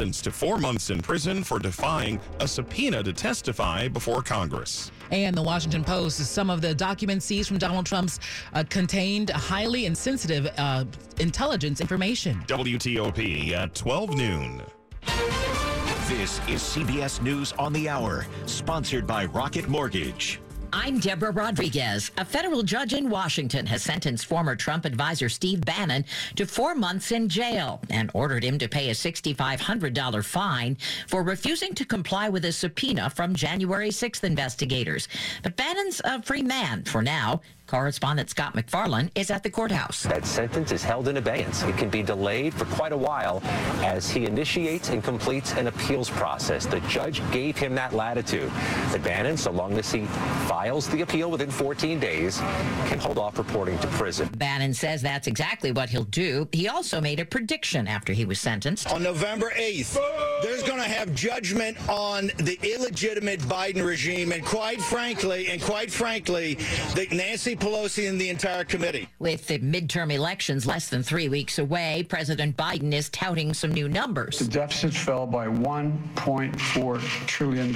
to four months in prison for defying a subpoena to testify before Congress. And the Washington Post, says some of the documents seized from Donald Trump's uh, contained highly insensitive uh, intelligence information. WTOP at 12 noon. This is CBS News on the Hour, sponsored by Rocket Mortgage. I'm Deborah Rodriguez. A federal judge in Washington has sentenced former Trump advisor Steve Bannon to four months in jail and ordered him to pay a $6,500 fine for refusing to comply with a subpoena from January 6th investigators. But Bannon's a free man for now. Correspondent Scott MacFarlane is at the courthouse. That sentence is held in abeyance. It can be delayed for quite a while as he initiates and completes an appeals process. The judge gave him that latitude. That Bannon, so long as he files the appeal within 14 days, can hold off reporting to prison. Bannon says that's exactly what he'll do. He also made a prediction after he was sentenced. On November 8th, there's going to have judgment on the illegitimate Biden regime, and quite frankly, and quite frankly, that Nancy Pelosi and the entire committee. With the midterm elections less than three weeks away, President Biden is touting some new numbers. The deficit fell by $1.4 trillion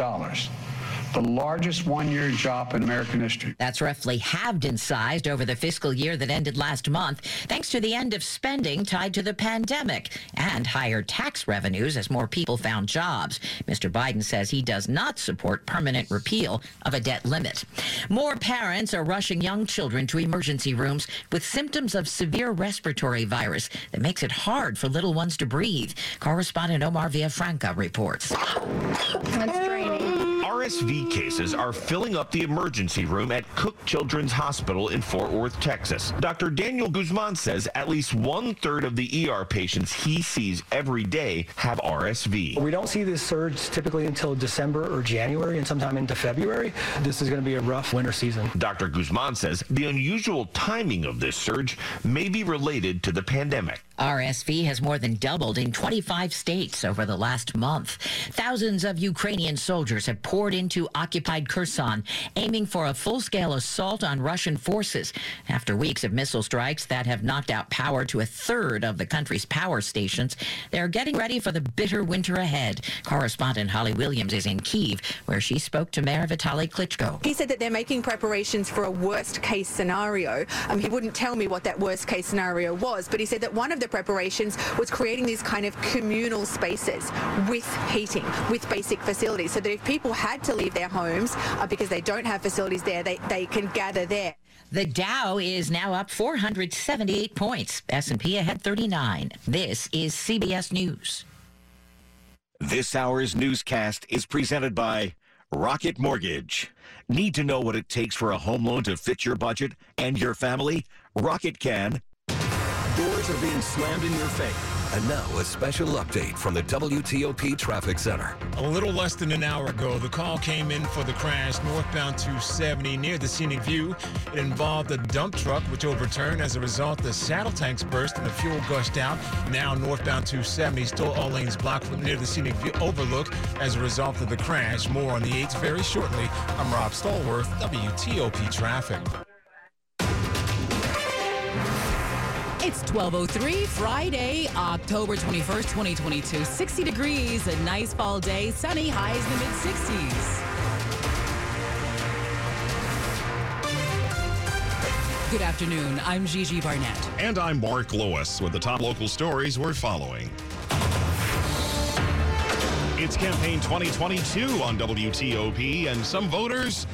the largest one year drop in American history. That's roughly halved in size over the fiscal year that ended last month, thanks to the end of spending tied to the pandemic and higher tax revenues as more people found jobs. Mr. Biden says he does not support permanent repeal of a debt limit. More parents are rushing young children to emergency rooms with symptoms of severe respiratory virus that makes it hard for little ones to breathe. Correspondent Omar Villafranca reports. That's draining. RSV cases are filling up the emergency room at Cook Children's Hospital in Fort Worth, Texas. Dr. Daniel Guzman says at least one third of the ER patients he sees every day have RSV. We don't see this surge typically until December or January and sometime into February. This is going to be a rough winter season. Dr. Guzman says the unusual timing of this surge may be related to the pandemic. RSV has more than doubled in 25 states over the last month. Thousands of Ukrainian soldiers have poured into occupied Kherson, aiming for a full scale assault on Russian forces. After weeks of missile strikes that have knocked out power to a third of the country's power stations, they're getting ready for the bitter winter ahead. Correspondent Holly Williams is in Kiev, where she spoke to Mayor Vitaly Klitschko. He said that they're making preparations for a worst case scenario. Um, he wouldn't tell me what that worst case scenario was, but he said that one of the preparations was creating these kind of communal spaces with heating, with basic facilities, so that if people had to leave their homes uh, because they don't have facilities there, they, they can gather there. The Dow is now up 478 points. S&P ahead 39. This is CBS News. This hour's newscast is presented by Rocket Mortgage. Need to know what it takes for a home loan to fit your budget and your family? Rocket can. Doors are being slammed in your face. And now a special update from the WTOP Traffic Center. A little less than an hour ago, the call came in for the crash northbound 270 near the Scenic View. It involved a dump truck which overturned. As a result, the saddle tanks burst and the fuel gushed out. Now northbound 270 still all lanes blocked from near the Scenic View overlook as a result of the crash. More on the 8s very shortly. I'm Rob Stallworth, WTOP Traffic. It's 1203 Friday, October 21st, 2022. 60 degrees, a nice fall day, sunny, highs in the mid 60s. Good afternoon. I'm Gigi Barnett. And I'm Mark Lewis with the top local stories we're following. It's campaign 2022 on WTOP, and some voters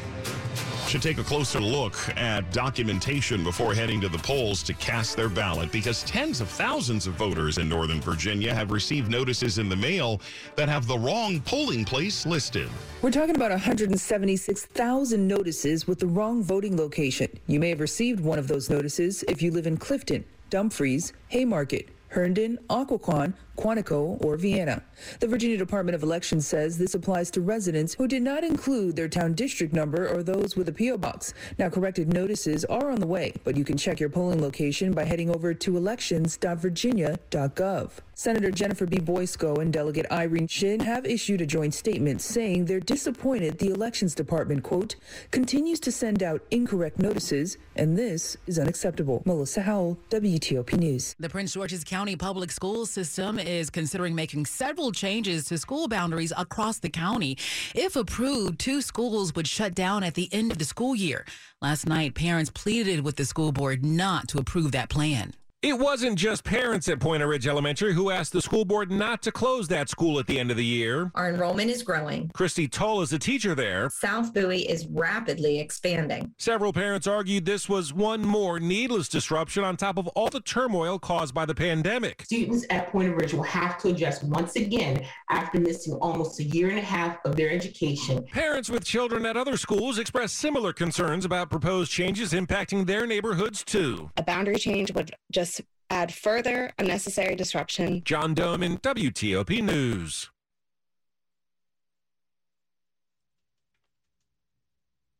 should take a closer look at documentation before heading to the polls to cast their ballot because tens of thousands of voters in Northern Virginia have received notices in the mail that have the wrong polling place listed. We're talking about 176,000 notices with the wrong voting location. You may have received one of those notices if you live in Clifton, Dumfries, Haymarket, Herndon, Occoquan, Quantico, or Vienna. The Virginia Department of Elections says this applies to residents who did not include their town district number or those with a P.O. box. Now, corrected notices are on the way, but you can check your polling location by heading over to elections.virginia.gov. Senator Jennifer B. Boysko and Delegate Irene Shin have issued a joint statement saying they're disappointed the Elections Department, quote, continues to send out incorrect notices, and this is unacceptable. Melissa Howell, WTOP News. The Prince George's County Public School System is considering making several changes to school boundaries across the county. If approved, two schools would shut down at the end of the school year. Last night, parents pleaded with the school board not to approve that plan. It wasn't just parents at Pointer Ridge Elementary who asked the school board not to close that school at the end of the year. Our enrollment is growing. Christy Tull is a teacher there. South Bowie is rapidly expanding. Several parents argued this was one more needless disruption on top of all the turmoil caused by the pandemic. Students at Pointer Ridge will have to adjust once again after missing almost a year and a half of their education. Parents with children at other schools expressed similar concerns about proposed changes impacting their neighborhoods too. A boundary change would just add further unnecessary disruption. John Domen WTOP News.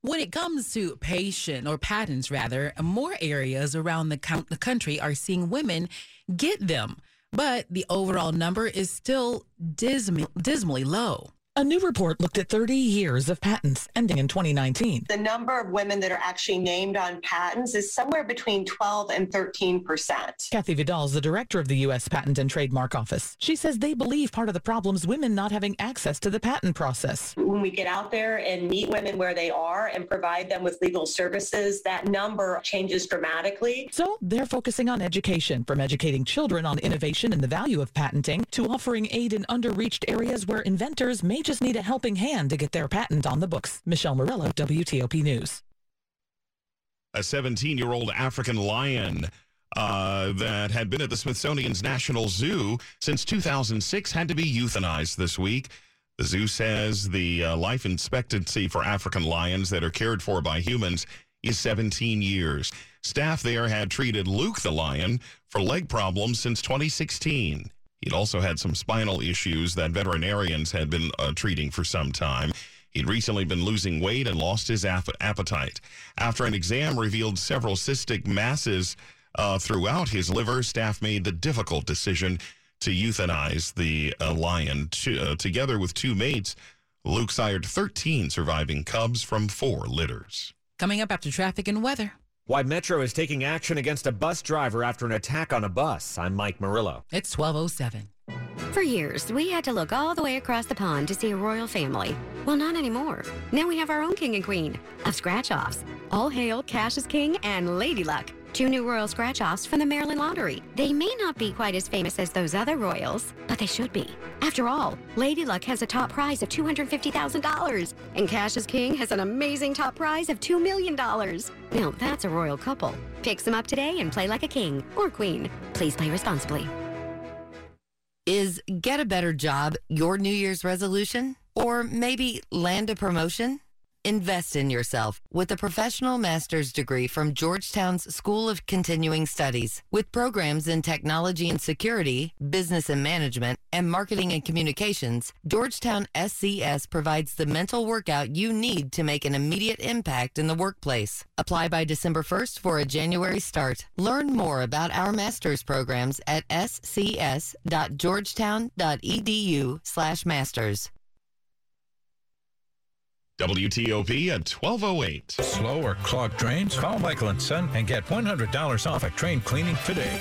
When it comes to patient or patents, rather, more areas around the, co- the country are seeing women get them, but the overall number is still dismal- dismally low. A new report looked at 30 years of patents ending in 2019. The number of women that are actually named on patents is somewhere between 12 and 13 percent. Kathy Vidal is the director of the U.S. Patent and Trademark Office. She says they believe part of the problem is women not having access to the patent process. When we get out there and meet women where they are and provide them with legal services, that number changes dramatically. So they're focusing on education, from educating children on innovation and the value of patenting to offering aid in underreached areas where inventors may just need a helping hand to get their patent on the books. Michelle Murillo, WTOP News. A 17 year old African lion uh, that had been at the Smithsonian's National Zoo since 2006 had to be euthanized this week. The zoo says the uh, life expectancy for African lions that are cared for by humans is 17 years. Staff there had treated Luke the lion for leg problems since 2016. He'd also had some spinal issues that veterinarians had been uh, treating for some time. He'd recently been losing weight and lost his ap- appetite. After an exam revealed several cystic masses uh, throughout his liver, staff made the difficult decision to euthanize the uh, lion. To, together with two mates, Luke sired 13 surviving cubs from four litters. Coming up after traffic and weather. Why Metro is taking action against a bus driver after an attack on a bus. I'm Mike Murillo. It's 1207. For years, we had to look all the way across the pond to see a royal family. Well, not anymore. Now we have our own king and queen of scratch offs. All hail Cash is King and Lady Luck. Two new royal scratch offs from the Maryland Lottery. They may not be quite as famous as those other royals, but they should be. After all, Lady Luck has a top prize of $250,000, and Cash is King has an amazing top prize of $2 million. Now that's a royal couple. Pick some up today and play like a king or queen. Please play responsibly. Is get a better job your New Year's resolution? Or maybe land a promotion? Invest in yourself with a professional master's degree from Georgetown's School of Continuing Studies. With programs in technology and security, business and management, and marketing and communications, Georgetown SCS provides the mental workout you need to make an immediate impact in the workplace. Apply by December 1st for a January start. Learn more about our master's programs at scs.georgetown.edu slash masters. WTOP at 1208. Slow or clogged drains? Call Michael and Son and get $100 off at train cleaning today.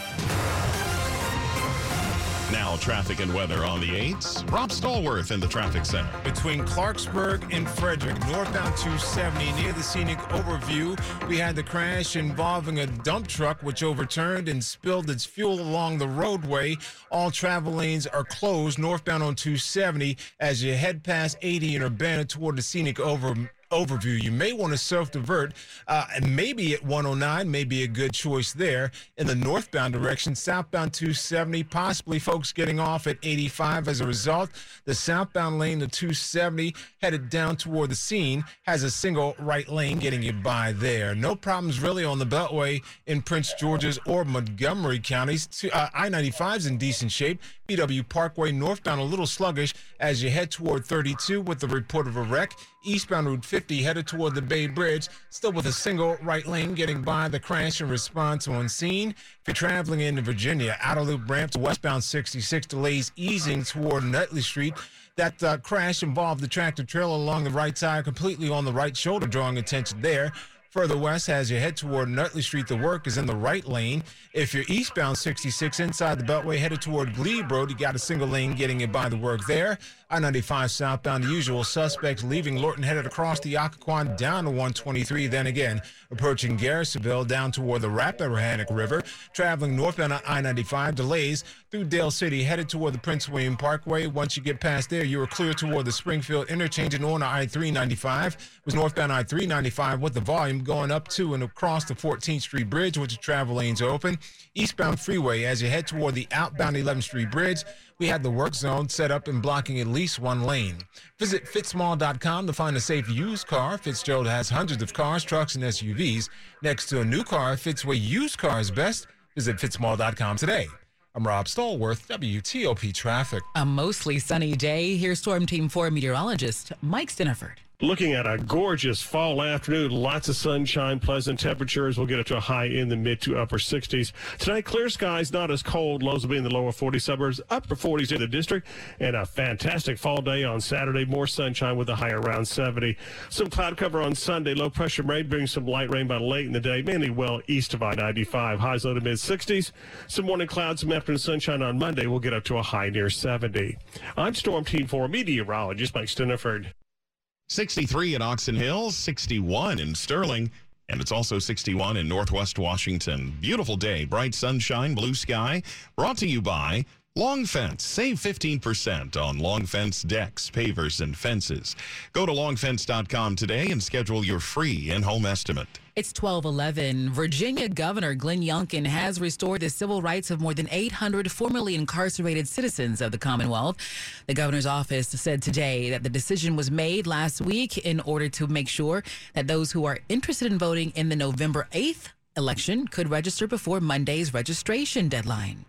Now, traffic and weather on the 8s. Rob Stallworth in the traffic center. Between Clarksburg and Frederick, northbound 270 near the scenic overview, we had the crash involving a dump truck which overturned and spilled its fuel along the roadway. All travel lanes are closed northbound on 270 as you head past 80 in Urbana toward the scenic overview overview. You may want to self divert, uh, and maybe at 109 may be a good choice there in the northbound direction. Southbound 270, possibly folks getting off at 85 as a result. The southbound lane, the 270, headed down toward the scene, has a single right lane getting you by there. No problems really on the Beltway in Prince George's or Montgomery counties. Uh, I 95 is in decent shape. BW Parkway northbound a little sluggish as you head toward 32 with the report of a wreck Eastbound Route 50 headed toward the Bay Bridge, still with a single right lane getting by the crash and response on scene. If you're traveling into Virginia, outer loop ramp to westbound 66 delays easing toward Nutley Street. That uh, crash involved the tractor trailer along the right side, completely on the right shoulder, drawing attention there. Further west, as you head toward Nutley Street, the work is in the right lane. If you're eastbound 66 inside the Beltway, headed toward Glebe Road, you got a single lane getting it by the work there. I-95 southbound, the usual suspects leaving Lorton headed across the Occoquan down to 123. Then again, approaching Garrisonville down toward the Rappahannock River. Traveling northbound on I-95, delays through Dale City, headed toward the Prince William Parkway. Once you get past there, you are clear toward the Springfield interchange and on I-395. was northbound I-395 with the volume going up to and across the 14th Street Bridge, with the travel lanes open. Eastbound freeway as you head toward the outbound 11th Street Bridge. We had the work zone set up and blocking at least one lane. Visit fitzmall.com to find a safe used car. Fitzgerald has hundreds of cars, trucks, and SUVs. Next to a new car fits where used cars best. Visit fitzmall.com today. I'm Rob Stallworth, WTOP Traffic. A mostly sunny day. Here's Storm Team 4 meteorologist Mike Stinneford. Looking at a gorgeous fall afternoon, lots of sunshine, pleasant temperatures. We'll get up to a high in the mid to upper 60s. Tonight, clear skies, not as cold. Lows will be in the lower 40 suburbs, upper 40s in the district, and a fantastic fall day on Saturday. More sunshine with a high around 70. Some cloud cover on Sunday. Low pressure may bring some light rain by late in the day, mainly well east of I 95. Highs low to mid 60s. Some morning clouds, some afternoon sunshine on Monday. We'll get up to a high near 70. I'm Storm Team 4 meteorologist Mike Stinneford. 63 in Oxon Hills, 61 in Sterling, and it's also 61 in Northwest Washington. Beautiful day, bright sunshine, blue sky. Brought to you by Long Fence. Save 15% on Long Fence decks, pavers, and fences. Go to longfence.com today and schedule your free in-home estimate. It's 1211. Virginia Governor Glenn Youngkin has restored the civil rights of more than 800 formerly incarcerated citizens of the Commonwealth. The governor's office said today that the decision was made last week in order to make sure that those who are interested in voting in the November 8th election could register before Monday's registration deadline.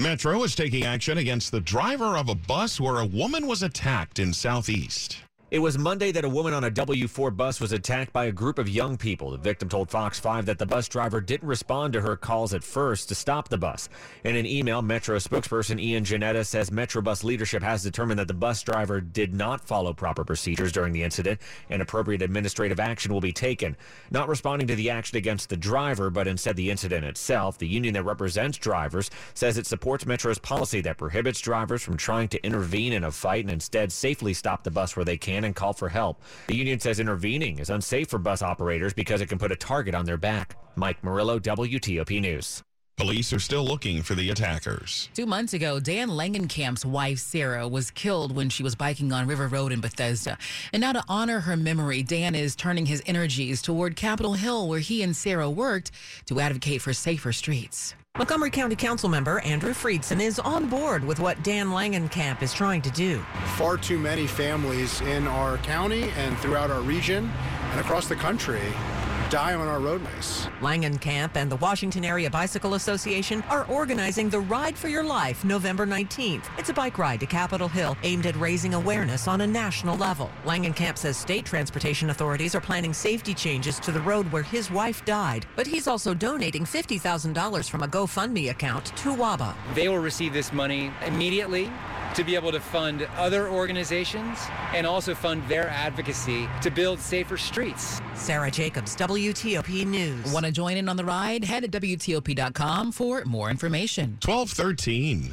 Metro is taking action against the driver of a bus where a woman was attacked in Southeast. It was Monday that a woman on a W4 bus was attacked by a group of young people. The victim told Fox 5 that the bus driver didn't respond to her calls at first to stop the bus. In an email, Metro spokesperson Ian Jannetta says Metrobus leadership has determined that the bus driver did not follow proper procedures during the incident and appropriate administrative action will be taken. Not responding to the action against the driver, but instead the incident itself, the union that represents drivers says it supports Metro's policy that prohibits drivers from trying to intervene in a fight and instead safely stop the bus where they can and call for help. The union says intervening is unsafe for bus operators because it can put a target on their back. Mike Murillo, WTOP News. Police are still looking for the attackers. Two months ago, Dan Langenkamp's wife, Sarah, was killed when she was biking on River Road in Bethesda. And now, to honor her memory, Dan is turning his energies toward Capitol Hill, where he and Sarah worked to advocate for safer streets. Montgomery County Council member Andrew Friedson is on board with what Dan Langenkamp is trying to do. Far too many families in our county and throughout our region and across the country die on our road roadways. Langenkamp and the Washington Area Bicycle Association are organizing the Ride for Your Life November 19th. It's a bike ride to Capitol Hill aimed at raising awareness on a national level. Langenkamp says state transportation authorities are planning safety changes to the road where his wife died, but he's also donating $50,000 from a GoFundMe account to WABA. They will receive this money immediately to be able to fund other organizations and also fund their advocacy to build safer streets. Sarah Jacobs, WTOP News. Want to join in on the ride? Head to WTOP.com for more information. 1213.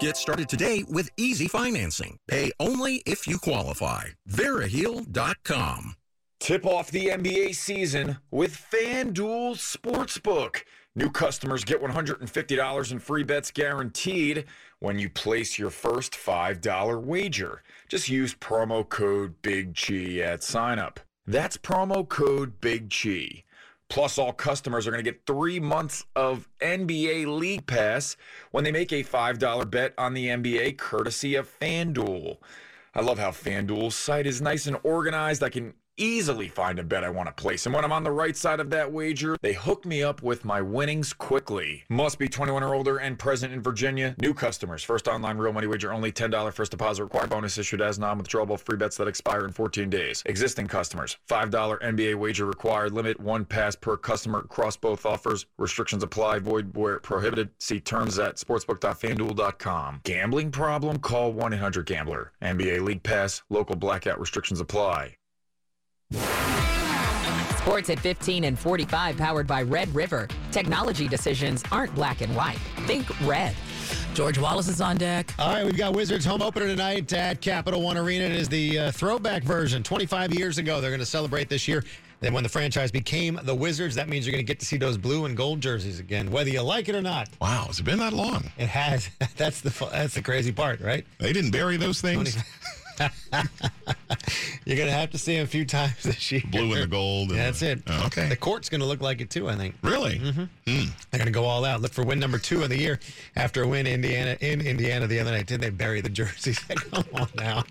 Get started today with easy financing. Pay only if you qualify. Veriheal.com. Tip off the NBA season with FanDuel Sportsbook. New customers get $150 in free bets guaranteed when you place your first $5 wager. Just use promo code Big at signup. That's promo code Big. Plus, all customers are going to get three months of NBA League Pass when they make a $5 bet on the NBA courtesy of FanDuel. I love how FanDuel's site is nice and organized. I can easily find a bet I want to place. And when I'm on the right side of that wager, they hook me up with my winnings quickly. Must be 21 or older and present in Virginia. New customers. First online real money wager only $10 first deposit required. Bonus issued as non-withdrawable free bets that expire in 14 days. Existing customers. $5 NBA wager required. Limit one pass per customer across both offers. Restrictions apply. Void where prohibited. See terms at sportsbook.fanduel.com. Gambling problem? Call 1-800-GAMBLER. NBA League Pass. Local blackout restrictions apply. Sports at 15 and 45 powered by Red River. Technology decisions aren't black and white. Think red. George Wallace is on deck. All right, we've got Wizards home opener tonight at Capital One Arena. It is the uh, throwback version. 25 years ago, they're going to celebrate this year. Then, when the franchise became the Wizards, that means you're going to get to see those blue and gold jerseys again, whether you like it or not. Wow, has it been that long? It has. That's the that's the crazy part, right? They didn't bury those things. You're going to have to see them a few times this year. Blue and the gold. and Yeah, that's it. Oh, okay. The court's going to look like it too, I think. Really? Mm-hmm. Hmm. They're going to go all out. Look for win number two of the year after a win Indiana in Indiana the other night. Did they bury the jerseys? Come on now.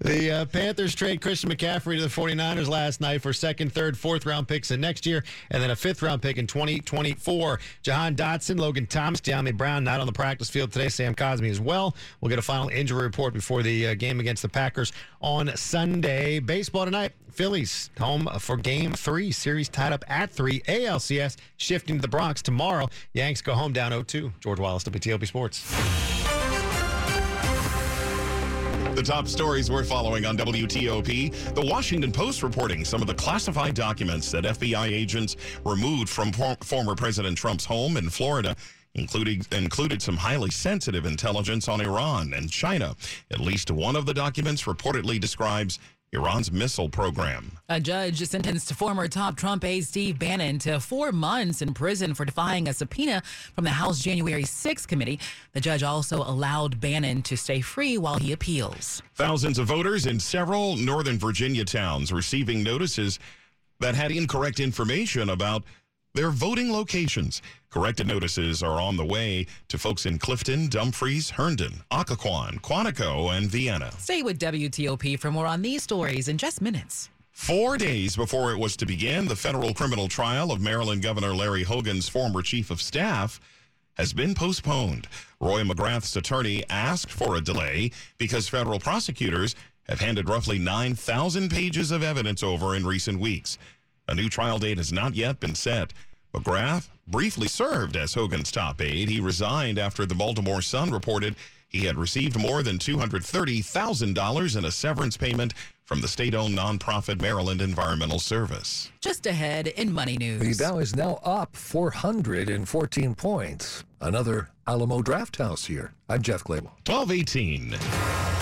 The uh, Panthers trade Christian McCaffrey to the 49ers last night for second, third, fourth round picks in next year, and then a fifth round pick in 2024. Jahan Dotson, Logan Thomas, Dyami Brown not on the practice field today. Sam Cosmi as well. We'll get a final injury report before the uh, game against the Packers on Sunday. Baseball tonight. Phillies home for game three. Series tied up at three. ALCS shifting to the Bronx tomorrow. Yanks go home down 0-2. George Wallace, WTOP Sports. The top stories we're following on WTOP. The Washington Post reporting some of the classified documents that FBI agents removed from former President Trump's home in Florida. Including included some highly sensitive intelligence on Iran and China. At least one of the documents reportedly describes Iran's missile program. A judge sentenced former top Trump aide Steve Bannon to four months in prison for defying a subpoena from the House January 6 committee. The judge also allowed Bannon to stay free while he appeals. Thousands of voters in several Northern Virginia towns receiving notices that had incorrect information about their voting locations. Corrected notices are on the way to folks in Clifton, Dumfries, Herndon, Occoquan, Quantico, and Vienna. Stay with WTOP for more on these stories in just minutes. Four days before it was to begin, the federal criminal trial of Maryland Governor Larry Hogan's former chief of staff has been postponed. Roy McGrath's attorney asked for a delay because federal prosecutors have handed roughly 9,000 pages of evidence over in recent weeks. A new trial date has not yet been set. McGrath briefly served as Hogan's top aide. He resigned after the Baltimore Sun reported he had received more than $230,000 in a severance payment from the state-owned nonprofit Maryland Environmental Service. Just ahead in Money News. The Dow is now up 414 points. Another Alamo Draft House here. I'm Jeff Clabaugh. 1218.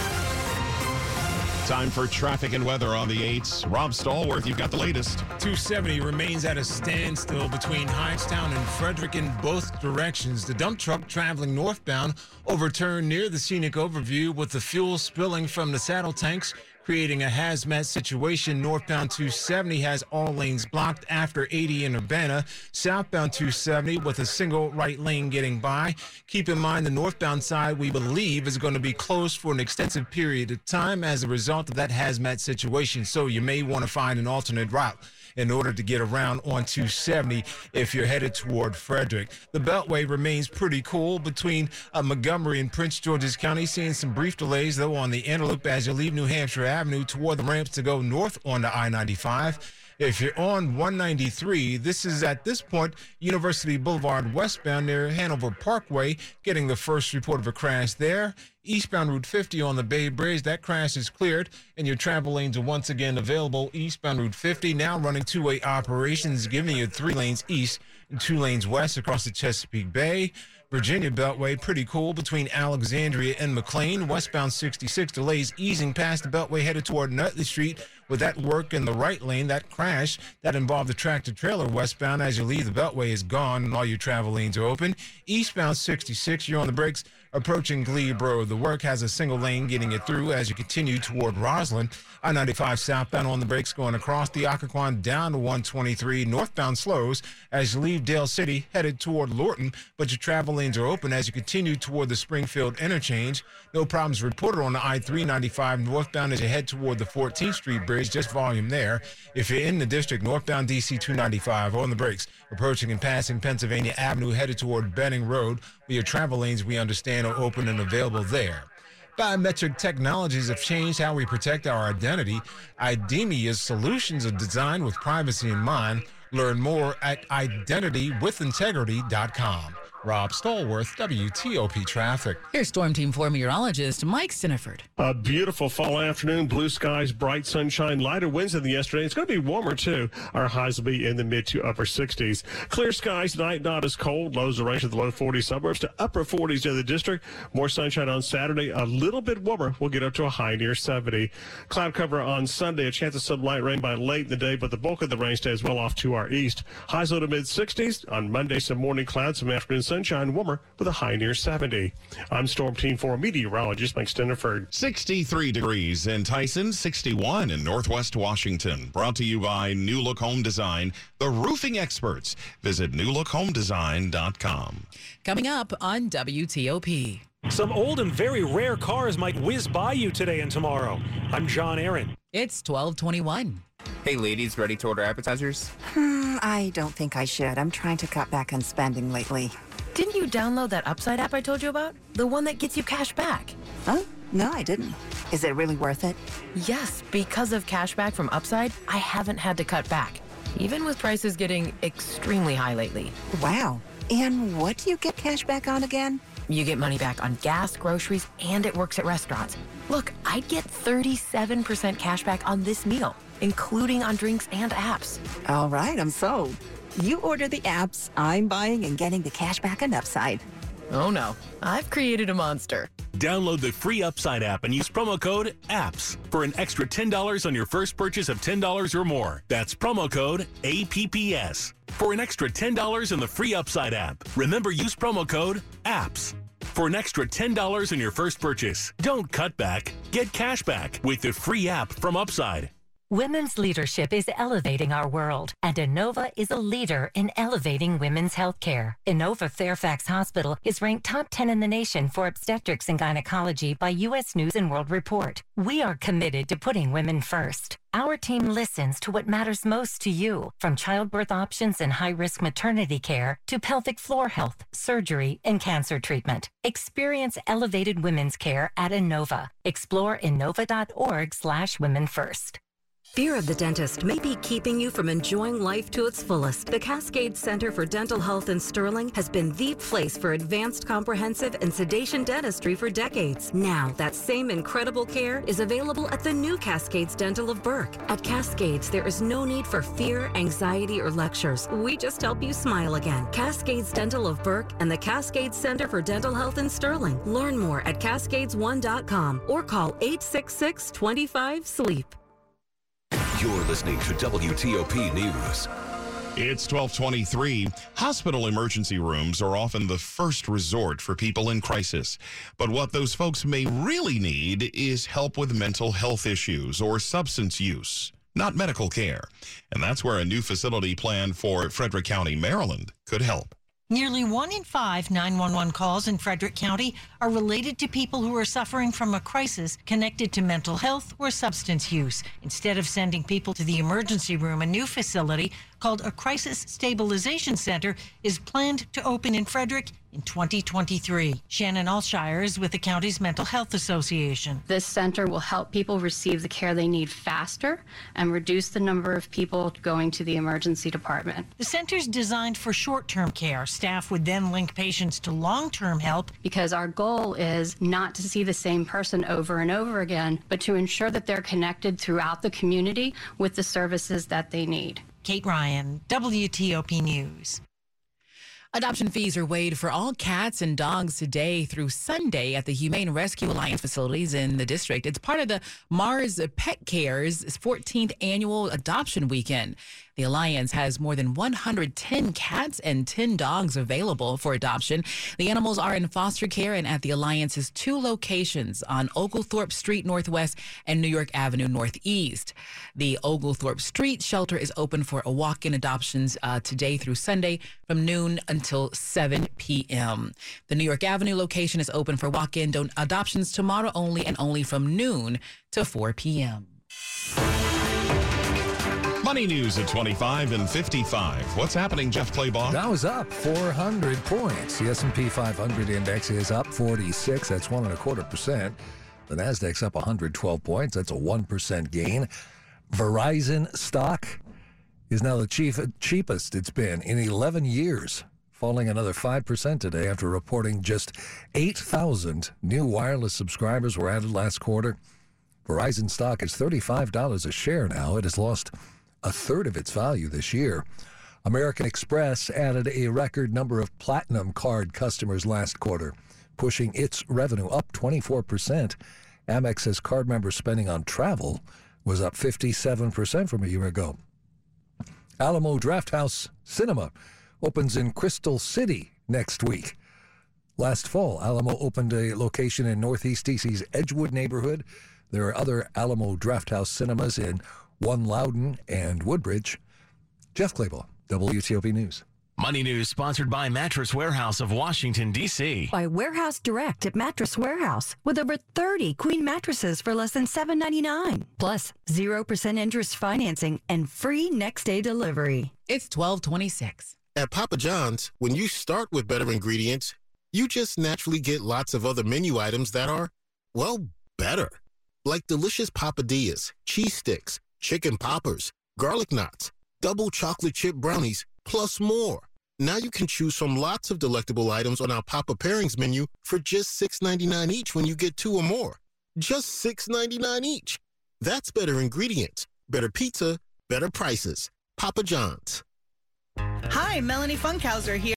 Time for traffic and weather on the 8s. Rob Stallworth, you've got the latest. 270 remains at a standstill between Hyattstown and Frederick in both directions. The dump truck traveling northbound overturned near the scenic overview with the fuel spilling from the saddle tanks, creating a hazmat situation. Northbound 270 has all lanes blocked after 80 in Urbana. Southbound 270 with a single right lane getting by. Keep in mind the northbound side, we believe, is going to be closed for an extensive period of time as a result of that hazmat situation. So you may want to find an alternate route in order to get around on 270 if you're headed toward Frederick. The Beltway remains pretty cool between uh, Montgomery and Prince George's County, seeing some brief delays though on the interloop as you leave New Hampshire Avenue toward the ramps to go north on the I 95. If you're on 193, this is at this point University Boulevard westbound near Hanover Parkway, getting the first report of a crash there. Eastbound Route 50 on the Bay Bridge, that crash is cleared, and your travel lanes are once again available. Eastbound Route 50 now running two way operations, giving you three lanes east and two lanes west across the Chesapeake Bay. Virginia Beltway, pretty cool between Alexandria and McLean. Westbound 66 delays easing past the Beltway headed toward Nutley Street with that work in the right lane. That crash that involved the tractor trailer westbound as you leave the Beltway is gone and all your travel lanes are open. Eastbound 66, you're on the brakes approaching Glebe. The work has a single lane getting it through as you continue toward Rosslyn. I-95 southbound on the brakes going across the Occoquan down to 123. Northbound slows as you leave Dale City headed toward Lorton, but your travel lanes are open as you continue toward the Springfield interchange. No problems reported on the I-395 northbound as you head toward the 14th Street Bridge, just volume there. If you're in the district, northbound DC 295 on the brakes, approaching and passing Pennsylvania Avenue headed toward Benning Road, where your travel lanes we understand are open and available there. Biometric technologies have changed how we protect our identity. IDEMIA's solutions are designed with privacy in mind. Learn more at identitywithintegrity.com. Rob Stallworth, WTOP Traffic. Here's Storm Team 4 meteorologist Mike Stinneford. A beautiful fall afternoon, blue skies, bright sunshine, lighter winds than yesterday. It's going to be warmer too. Our highs will be in the mid to upper 60s. Clear skies tonight, not as cold. Lows are range to the low 40s suburbs to upper 40s in the district. More sunshine on Saturday, a little bit warmer. We'll get up to a high near 70. Cloud cover on Sunday, a chance of some light rain by late in the day, but the bulk of the rain stays well off to our east. Highs low to mid 60s. On Monday, some morning clouds, some afternoon sunshine, warmer with a high near 70. I'm Storm Team 4 meteorologist Mike Stinneford. 63 degrees in Tyson, 61 in Northwest Washington. Brought to you by New Look Home Design, the roofing experts. Visit newlookhomedesign.com. Coming up on WTOP. Some old and very rare cars might whiz by you today and tomorrow. I'm John Aaron. It's 1221. Hey, ladies, ready to order appetizers? Hmm, I don't think I should. I'm trying to cut back on spending lately. Didn't you download that Upside app I told you about? The one that gets you cash back. Oh, no, I didn't. Is it really worth it? Yes, because of cash back from Upside, I haven't had to cut back, even with prices getting extremely high lately. Wow. And what do you get cash back on again? You get money back on gas, groceries, and it works at restaurants. Look, I'd get 37% cash back on this meal, including on drinks and apps. All right, I'm sold. You order the apps, I'm buying and getting the cash back on Upside. Oh no, I've created a monster. Download the free Upside app and use promo code APPS for an extra $10 on your first purchase of $10 or more. That's promo code APPS for an extra $10 in the free Upside app. Remember, use promo code APPS for an extra $10 in your first purchase. Don't cut back, get cash back with the free app from Upside. Women's leadership is elevating our world, and Inova is a leader in elevating women's healthcare. Inova Fairfax Hospital is ranked top 10 in the nation for obstetrics and gynecology by U.S. News and World Report. We are committed to putting women first. Our team listens to what matters most to you, from childbirth options and high-risk maternity care to pelvic floor health, surgery, and cancer treatment. Experience elevated women's care at Inova. Explore inova.org slash women first. Fear of the dentist may be keeping you from enjoying life to its fullest. The Cascade Center for Dental Health in Sterling has been the place for advanced comprehensive and sedation dentistry for decades. Now, that same incredible care is available at the new Cascades Dental of Burke. At Cascades, there is no need for fear, anxiety, or lectures. We just help you smile again. Cascades Dental of Burke and the Cascades Center for Dental Health in Sterling. Learn more at cascades1.com or call 866 25 SLEEP. You're listening to WTOP News. It's 1223. Hospital emergency rooms are often the first resort for people in crisis. But what those folks may really need is help with mental health issues or substance use, not medical care. And that's where a new facility planned for Frederick County, Maryland could help. Nearly one in five 911 calls in Frederick County are related to people who are suffering from a crisis connected to mental health or substance use. Instead of sending people to the emergency room, a new facility called a Crisis Stabilization Center is planned to open in Frederick in 2023. Shannon Aleshire is with the county's Mental Health Association. This center will help people receive the care they need faster and reduce the number of people going to the emergency department. The center's designed for short term care. Staff would then link patients to long term help. Because our goal is not to see the same person over and over again, but to ensure that they're connected throughout the community with the services that they need. Kate Ryan, WTOP News. Adoption fees are waived for all cats and dogs today through Sunday at the Humane Rescue Alliance facilities in the district. It's part of the Mars Pet Care's 14th annual adoption weekend. The Alliance has more than 110 cats and 10 dogs available for adoption. The animals are in foster care and at the Alliance's two locations on Oglethorpe Street Northwest and New York Avenue Northeast. The Oglethorpe Street shelter is open for walk in adoptions uh, today through Sunday from noon until 7 p.m. The New York Avenue location is open for walk in adoptions tomorrow only and only from noon to 4 p.m. Money news at 25 and 55. What's happening, Jeff Clabaugh? Dow is up 400 points. The S&P 500 index is up 46. That's one and a quarter percent. The Nasdaq's up 112 points. That's a one percent gain. Verizon stock is now the chief, cheapest it's been in 11 years, falling another 5% today after reporting just 8,000 new wireless subscribers were added last quarter. Verizon stock is $35 a share now. It has lost a third of its value this year. American Express added a record number of platinum card customers last quarter, pushing its revenue up 24%. Amex says card member spending on travel was up 57% from a year ago. Alamo Drafthouse Cinema opens in Crystal City next week. Last fall, Alamo opened a location in Northeast DC's Edgewood neighborhood. There are other Alamo Drafthouse cinemas in one Loudoun and Woodbridge. Jeff Clabaugh, WTOP News. Money News sponsored by Mattress Warehouse of Washington, D.C. Buy Warehouse Direct at Mattress Warehouse with over 30 queen mattresses for less than $7.99. Plus 0% interest financing and free next day delivery. It's 1226. At Papa John's, when you start with better ingredients, you just naturally get lots of other menu items that are, well, better. Like delicious papadillas, cheese sticks, chicken poppers, garlic knots, double chocolate chip brownies, plus more. Now you can choose from lots of delectable items on our Papa Pairings menu for just $6.99 each when you get two or more. Just $6.99 each. That's better ingredients, better pizza, better prices. Papa John's. Hi, Melanie Funkhauser here.